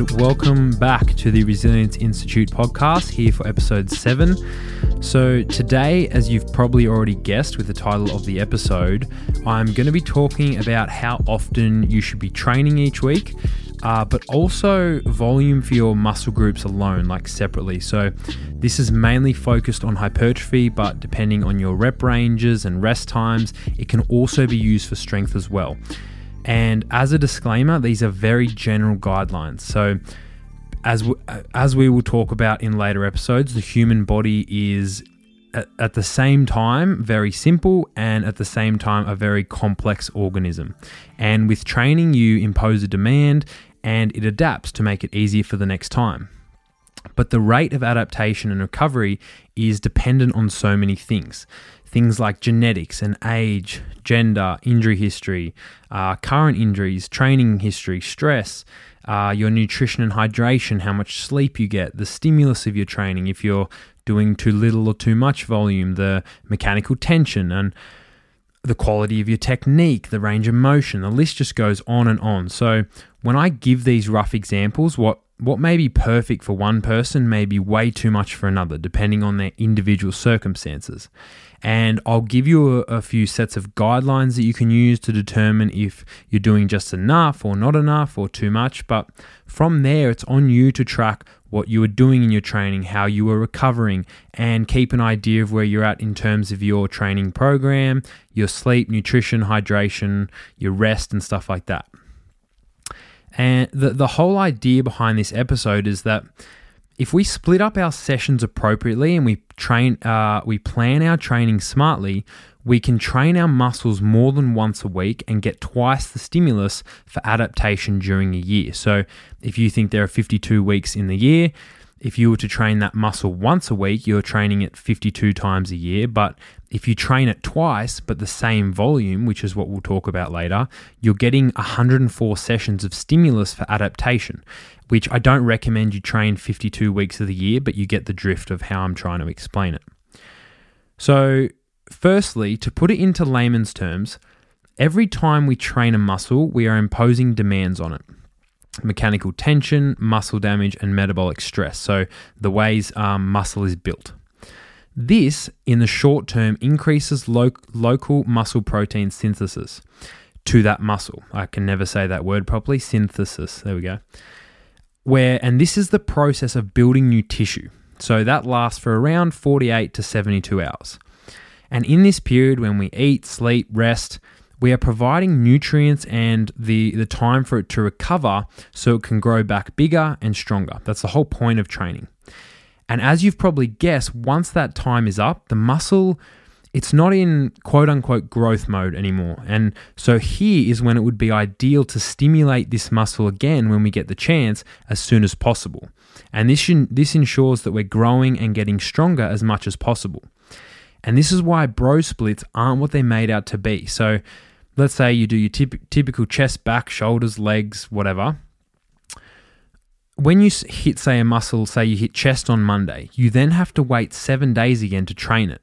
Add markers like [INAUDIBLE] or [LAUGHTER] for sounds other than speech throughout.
and welcome back to the Resilience Institute podcast here for episode 7. So, today, as you've probably already guessed with the title of the episode, I'm going to be talking about how often you should be training each week, uh, but also volume for your muscle groups alone, like separately. So, this is mainly focused on hypertrophy, but depending on your rep ranges and rest times, it can also be used for strength as well. And as a disclaimer, these are very general guidelines. So, as we, as we will talk about in later episodes, the human body is at, at the same time very simple and at the same time a very complex organism. And with training, you impose a demand and it adapts to make it easier for the next time. But the rate of adaptation and recovery is dependent on so many things things like genetics and age, gender, injury history, uh, current injuries, training history, stress, uh, your nutrition and hydration, how much sleep you get, the stimulus of your training, if you're doing too little or too much volume, the mechanical tension, and the quality of your technique, the range of motion. The list just goes on and on. So, when I give these rough examples, what what may be perfect for one person may be way too much for another, depending on their individual circumstances. And I'll give you a, a, few sets of guidelines that you can use to determine if you're doing just enough or not enough or too much. But from there, it's on you to track what you are doing in your training, how you are recovering, and keep an idea of where you're at in terms of your training program, your sleep, nutrition, hydration, your rest, and stuff like that. And the, the whole idea behind this episode is that if we split up our sessions appropriately and we train, uh, we plan our training smartly, we can train our muscles more than once a week and get twice the stimulus for adaptation during a year. So, if you think there are 52 weeks in the year, if you were to train that muscle once a week, you're training it 52 times a year. But if you train it twice, but the same volume, which is what we'll talk about later, you're getting 104 sessions of stimulus for adaptation, which I don't recommend you train 52 weeks of the year, but you get the drift of how I'm trying to explain it. So, firstly, to put it into layman's terms, every time we train a muscle, we are imposing demands on it mechanical tension, muscle damage, and metabolic stress. So, the ways um, muscle is built. This, in the short term, increases lo- local muscle protein synthesis to that muscle. I can never say that word properly. Synthesis. There we go. Where, and this is the process of building new tissue. So that lasts for around 48 to 72 hours. And in this period, when we eat, sleep, rest, we are providing nutrients and the, the time for it to recover so it can grow back bigger and stronger. That's the whole point of training. And as you've probably guessed, once that time is up, the muscle it's not in quote unquote growth mode anymore. And so here is when it would be ideal to stimulate this muscle again when we get the chance as soon as possible. And this, this ensures that we're growing and getting stronger as much as possible. And this is why bro splits aren't what they're made out to be. So let's say you do your typ- typical chest, back, shoulders, legs, whatever. When you hit, say, a muscle, say you hit chest on Monday, you then have to wait seven days again to train it.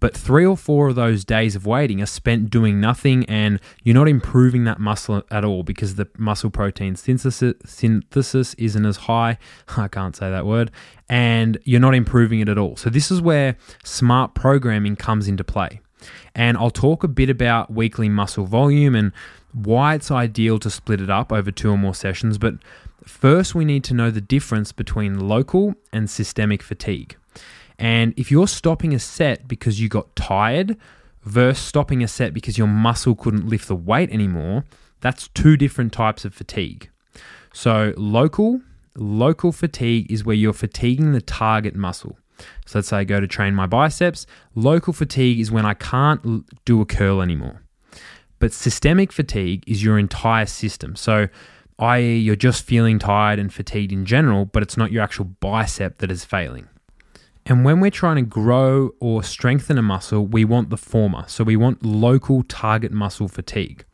But three or four of those days of waiting are spent doing nothing, and you're not improving that muscle at all because the muscle protein synthesis, synthesis isn't as high. [LAUGHS] I can't say that word, and you're not improving it at all. So, this is where smart programming comes into play. And I'll talk a bit about weekly muscle volume and why it's ideal to split it up over two or more sessions. But first, we need to know the difference between local and systemic fatigue. And if you're stopping a set because you got tired versus stopping a set because your muscle couldn't lift the weight anymore, that's two different types of fatigue. So, local, local fatigue is where you're fatiguing the target muscle. So, let's say I go to train my biceps. Local fatigue is when I can't do a curl anymore. But systemic fatigue is your entire system. So, i.e., you're just feeling tired and fatigued in general, but it's not your actual bicep that is failing. And when we're trying to grow or strengthen a muscle, we want the former. So we want local target muscle fatigue.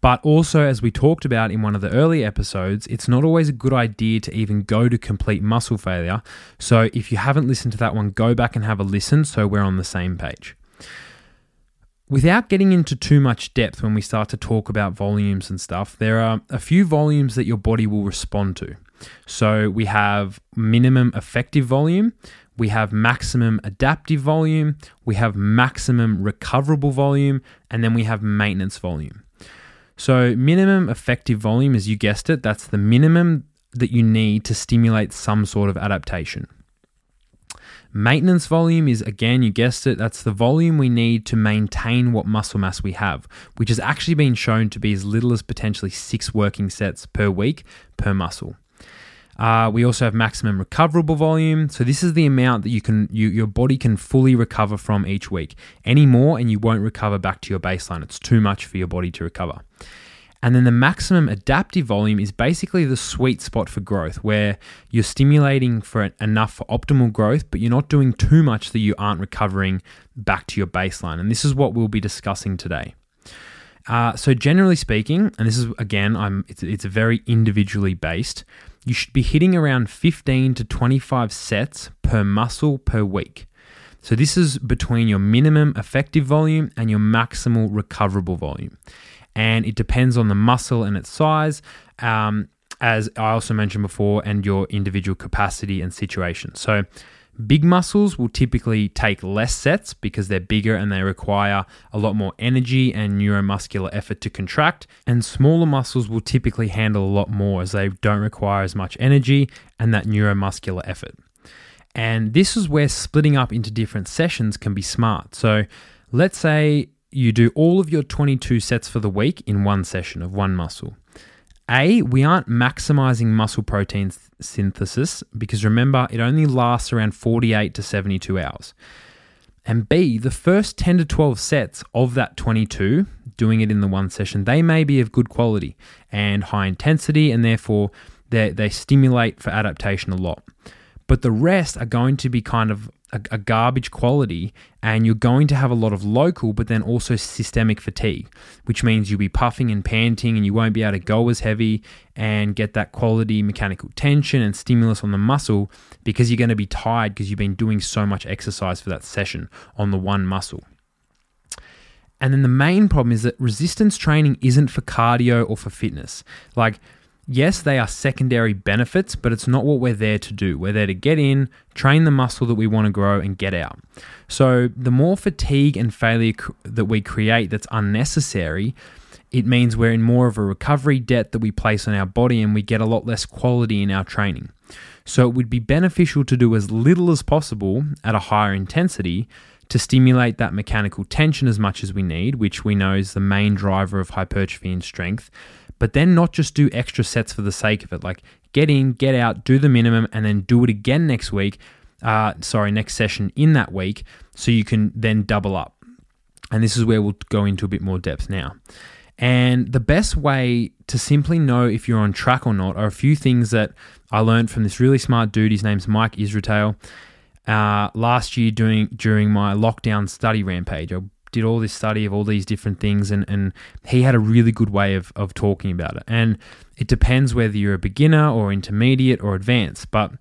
But also, as we talked about in one of the early episodes, it's not always a good idea to even go to complete muscle failure. So if you haven't listened to that one, go back and have a listen so we're on the same page. Without getting into too much depth when we start to talk about volumes and stuff, there are a few volumes that your body will respond to. So we have minimum effective volume, we have maximum adaptive volume, we have maximum recoverable volume, and then we have maintenance volume. So, minimum effective volume, as you guessed it, that's the minimum that you need to stimulate some sort of adaptation. Maintenance volume is, again, you guessed it, that's the volume we need to maintain what muscle mass we have, which has actually been shown to be as little as potentially six working sets per week per muscle. Uh, we also have maximum recoverable volume. So this is the amount that you can you, your body can fully recover from each week. Any more and you won't recover back to your baseline. It's too much for your body to recover. And then the maximum adaptive volume is basically the sweet spot for growth, where you're stimulating for enough for optimal growth, but you're not doing too much that you aren't recovering back to your baseline. And this is what we'll be discussing today. Uh, so generally speaking, and this is again, I'm it's, it's very individually based you should be hitting around 15 to 25 sets per muscle per week. So, this is between your minimum effective volume and your maximal recoverable volume. And it depends on the muscle and its size, um, as I also mentioned before, and your individual capacity and situation. So, Big muscles will typically take less sets because they're bigger and they require a lot more energy and neuromuscular effort to contract. And smaller muscles will typically handle a lot more as they don't require as much energy and that neuromuscular effort. And this is where splitting up into different sessions can be smart. So let's say you do all of your 22 sets for the week in one session of one muscle. A, we aren't maximizing muscle protein synthesis because remember, it only lasts around 48 to 72 hours. And B, the first 10 to 12 sets of that 22, doing it in the one session, they may be of good quality and high intensity, and therefore they, they stimulate for adaptation a lot. But the rest are going to be kind of a, a, garbage quality and you're going to have a lot of local but then also systemic fatigue which means you'll be puffing and panting and you won't be able to go as heavy and get that quality mechanical tension and stimulus on the muscle because you're going to be tired because you've been doing so much exercise for that session on the one muscle. And then the main problem is that resistance training isn't for cardio or for fitness. Like Yes, they are secondary benefits, but it's not what we're there to do. We're there to get in, train the muscle that we want to grow, and get out. So, the more fatigue and failure that we create that's unnecessary, it means we're in more of a recovery debt that we place on our body and we get a lot less quality in our training. So, it would be beneficial to do as little as possible at a higher intensity to stimulate that mechanical tension as much as we need, which we know is the main driver of hypertrophy and strength but then not just do extra sets for the sake of it. Like get in, get out, do the minimum, and then do it again next week. Uh, sorry, next session in that week, so you can then double up. And this is where we'll go into a bit more depth now. And the best way to simply know if you're on track or not are a few things that I learned from this really smart dude. His name's Mike Israetel. Uh, last year, doing during my lockdown study rampage, I did all this study of all these different things, and, and he had a really good way of, of talking about it. And it depends whether you're a beginner or intermediate or advanced. But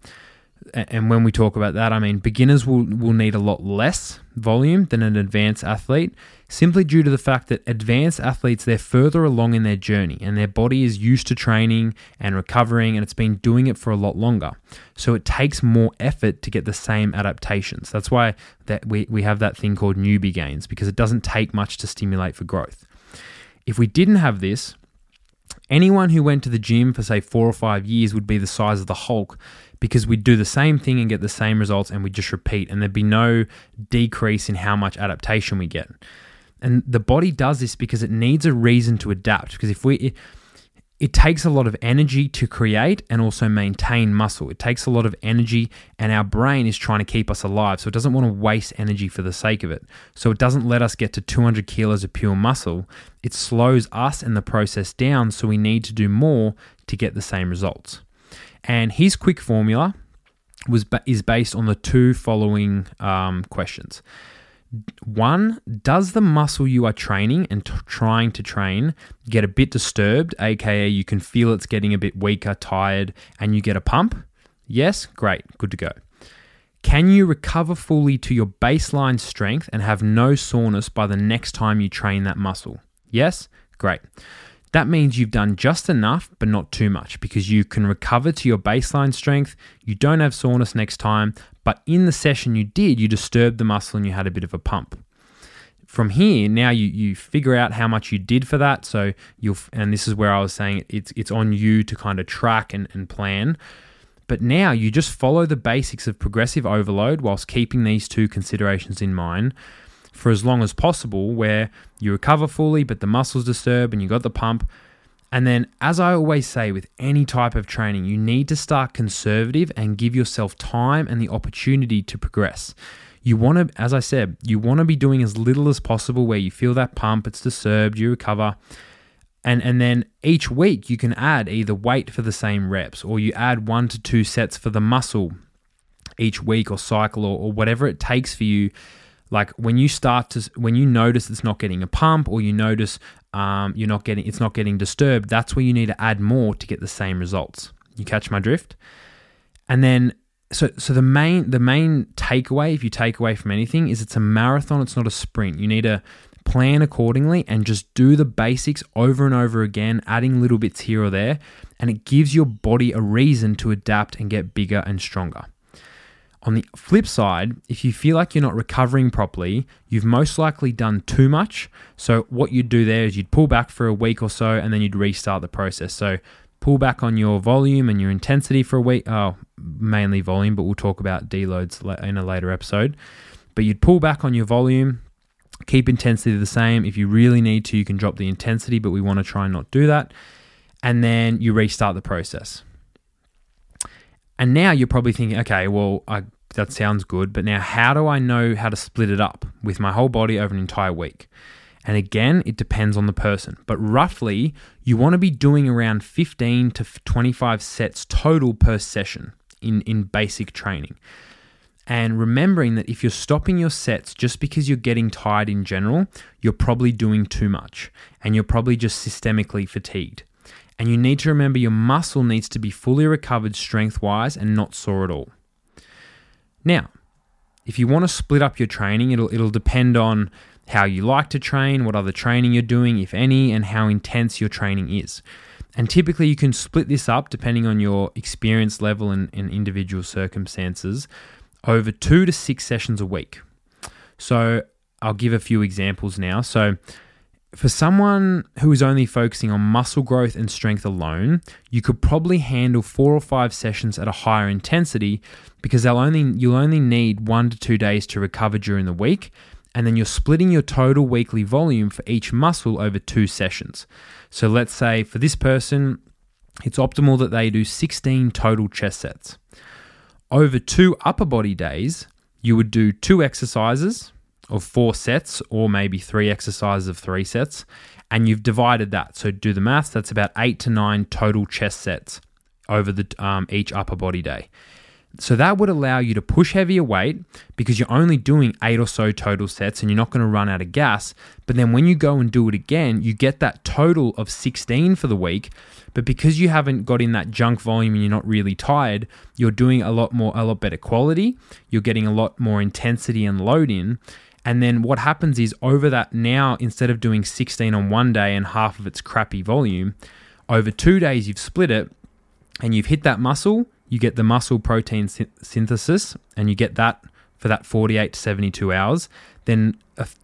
and when we talk about that, I mean beginners will, will need a lot less volume than an advanced athlete, simply due to the fact that advanced athletes they're further along in their journey and their body is used to training and recovering and it's been doing it for a lot longer. So it takes more effort to get the same adaptations. That's why that we, we have that thing called newbie gains because it doesn't take much to stimulate for growth. If we didn't have this, anyone who went to the gym for say 4 or 5 years would be the size of the Hulk because we'd do the same thing and get the same results and we just repeat and there'd be no decrease in how much adaptation we get. And the body does this because it needs a reason to adapt because if we it, it takes a lot of energy to create and also maintain muscle. It takes a lot of energy, and our brain is trying to keep us alive. So it doesn't want to waste energy for the sake of it. So it doesn't let us get to 200 kilos of pure muscle. It slows us and the process down. So we need to do more to get the same results. And his quick formula was is based on the two following um, questions. One, does the muscle you are training and t- trying to train get a bit disturbed, aka you can feel it's getting a bit weaker, tired, and you get a pump? Yes, great, good to go. Can you recover fully to your baseline strength and have no soreness by the next time you train that muscle? Yes, great. That means you've done just enough, but not too much, because you can recover to your baseline strength. You don't have soreness next time, but in the session you did, you disturbed the muscle and you had a bit of a pump. From here, now you, you figure out how much you did for that. So you'll, and this is where I was saying it's, it's on you to kind of track and, and plan. But now you just follow the basics of progressive overload whilst keeping these two considerations in mind for as long as possible, where you recover fully, but the muscles disturb and you got the pump. And then, as I always say with any type of training, you need to start conservative and give yourself time and the opportunity to progress. You want to, as I said, you want to be doing as little as possible where you feel that pump, it's disturbed, you recover. And, and then each week you can add either weight for the same reps or you add one to two sets for the muscle each week or cycle or, or whatever it takes for you like when you start to when you notice it's not getting a pump or you notice um, you're not getting it's not getting disturbed that's where you need to add more to get the same results. You catch my drift? And then so so the main the main takeaway if you take away from anything is it's a marathon it's not a sprint. You need to plan accordingly and just do the basics over and over again adding little bits here or there and it gives your body a reason to adapt and get bigger and stronger on the flip side, if you feel like you're not recovering properly, you've most likely done too much. So, what you'd do there is you'd pull back for a week or so and then you'd restart the process. So, pull back on your volume and your intensity for a week. Oh, mainly volume, but we'll talk about deloads in a later episode. But you'd pull back on your volume, keep intensity the same. If you really need to, you can drop the intensity, but we want to try and not do that. And then you restart the process. And now you're probably thinking, okay, well, I that sounds good, but now how do I know how to split it up with my whole body over an entire week? And again, it depends on the person, but roughly you want to be doing around 15 to 25 sets total per session in, in basic training. And remembering that if you're stopping your sets just because you're getting tired in general, you're probably doing too much and you're probably just systemically fatigued. And you need to remember your muscle needs to be fully recovered strength wise and not sore at all. Now, if you want to split up your training, it'll it'll depend on how you like to train, what other training you're doing, if any, and how intense your training is. And typically, you can split this up depending on your experience level and, and individual circumstances over two to six sessions a week. So, I'll give a few examples now. So, for someone who is only focusing on muscle growth and strength alone, you could probably handle four or five sessions at a higher intensity because they'll only you'll only need one to two days to recover during the week, and then you're splitting your total weekly volume for each muscle over two sessions. So let's say for this person, it's optimal that they do 16 total chest sets. Over two upper body days, you would do two exercises of four sets, or maybe three exercises of three sets, and you've divided that. So do the maths. That's about eight to nine total chest sets over the um, each upper body day. So that would allow you to push heavier weight because you're only doing eight or so total sets and you're not going to run out of gas. But then when you go and do it again, you get that total of 16 for the week. But because you haven't got in that junk volume and you're not really tired, you're doing a lot more, a lot better quality. You're getting a lot more intensity and load in. And then what happens is over that now, instead of doing 16 on one day and half of its crappy volume, over two days you've split it and you've hit that muscle, you get the muscle protein sy- synthesis and you get that for that 48 to 72 hours. Then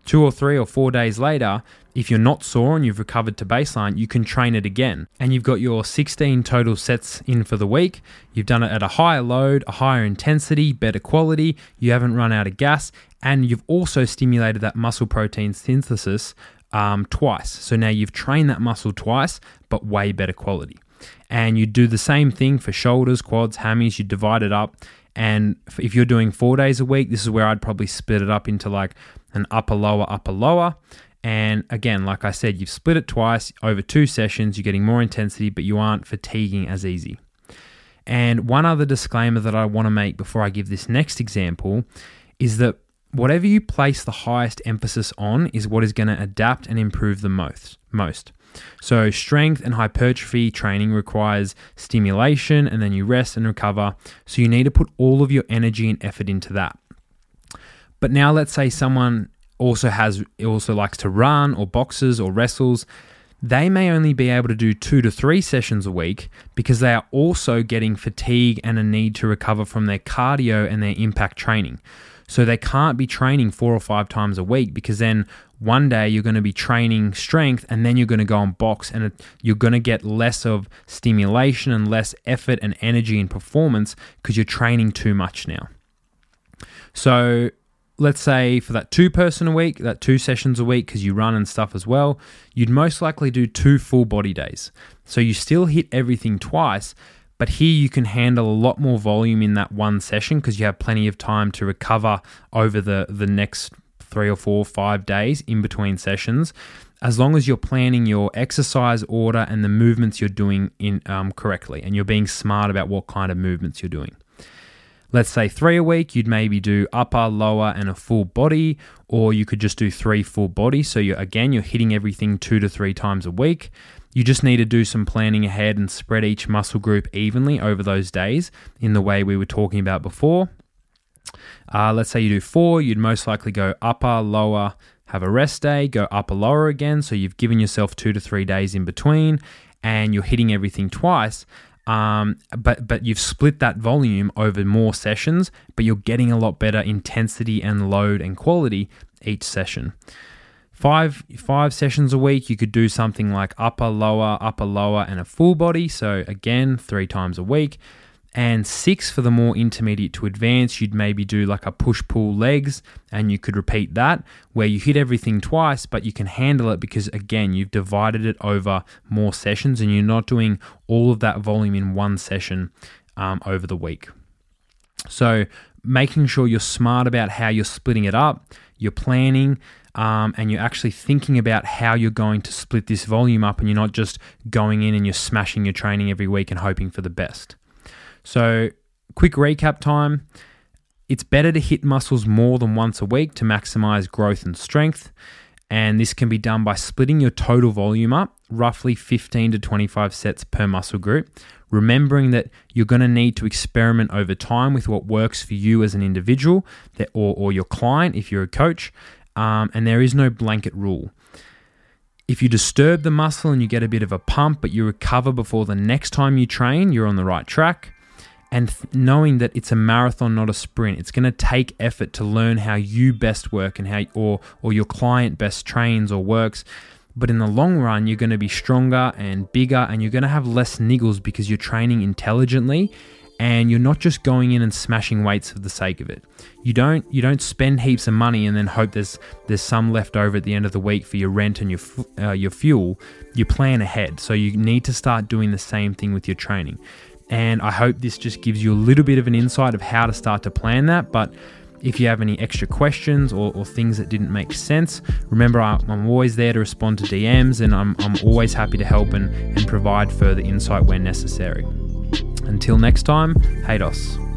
two or three or four days later, if you're not sore and you've recovered to baseline, you can train it again. And you've got your 16 total sets in for the week. You've done it at a higher load, a higher intensity, better quality. You haven't run out of gas. And you've also stimulated that muscle protein synthesis um, twice. So now you've trained that muscle twice, but way better quality. And you do the same thing for shoulders, quads, hammies. You divide it up. And if you're doing four days a week, this is where I'd probably split it up into like an upper, lower, upper, lower. And again, like I said, you've split it twice over two sessions, you're getting more intensity, but you aren't fatiguing as easy. And one other disclaimer that I want to make before I give this next example is that whatever you place the highest emphasis on is what is going to adapt and improve the most. most. So, strength and hypertrophy training requires stimulation and then you rest and recover. So, you need to put all of your energy and effort into that. But now, let's say someone also has also likes to run or boxes or wrestles they may only be able to do two to three sessions a week because they are also getting fatigue and a need to recover from their cardio and their impact training. So they can't be training four or five times a week because then one day you're going to be training strength and then you're going to go on box and you're going to get less of stimulation and less effort and energy and performance because you're training too much now. So let's say for that two person a week, that two sessions a week, because you run and stuff as well, you'd most likely do two full body days. So you still hit everything twice, but here you can handle a lot more volume in that one session because you have plenty of time to recover over the, the next three or four, five days in between sessions. As long as you're planning your exercise order and the movements you're doing in um, correctly, and you're being smart about what kind of movements you're doing let's say three a week, you'd maybe do upper, lower, and a full body, or you could just do three full body. So you're again, you're hitting everything two to three times a week. You just need to do some planning ahead and spread each muscle group evenly over those days in the way we were talking about before. Uh, let's say you do four, you'd most likely go upper, lower, have a rest day, go upper, lower again. So you've given yourself two to three days in between and you're hitting everything twice. Um, but but you've split that volume over more sessions, but you're getting a lot better intensity and load and quality each session. Five five sessions a week, you could do something like upper, lower, upper, lower, and a full body. So again, three times a week and six for the more intermediate to advanced you'd maybe do like a push pull legs and you could repeat that where you hit everything twice but you can handle it because again you've divided it over more sessions and you're not doing all of that volume in one session um, over the week so making sure you're smart about how you're splitting it up you're planning um, and you're actually thinking about how you're going to split this volume up and you're not just going in and you're smashing your training every week and hoping for the best so, quick recap time. It's better to hit muscles more than once a week to maximize growth and strength. And this can be done by splitting your total volume up, roughly 15 to 25 sets per muscle group. Remembering that you're going to need to experiment over time with what works for you as an individual or, or your client if you're a coach. Um, and there is no blanket rule. If you disturb the muscle and you get a bit of a pump, but you recover before the next time you train, you're on the right track. And th- knowing that it's a marathon not a sprint it's going to take effort to learn how you best work and how or or your client best trains or works. But in the long run you're going to be stronger and bigger and you're going to have less niggles because you're training intelligently and you're not just going in and smashing weights for the sake of it. You don't you don't spend heaps of money and then hope there's there's some left over at the end of the week for your rent and your uh, your fuel. You plan ahead, so you need to start doing the same thing with your training. And I hope this just gives you a little bit of an insight of how to start to plan that. But if you have any extra questions or, or things that didn't make sense, remember I, am always there to respond to DMs and I'm, I'm always happy to help and, and provide further insight where necessary. Until next time, Haydos.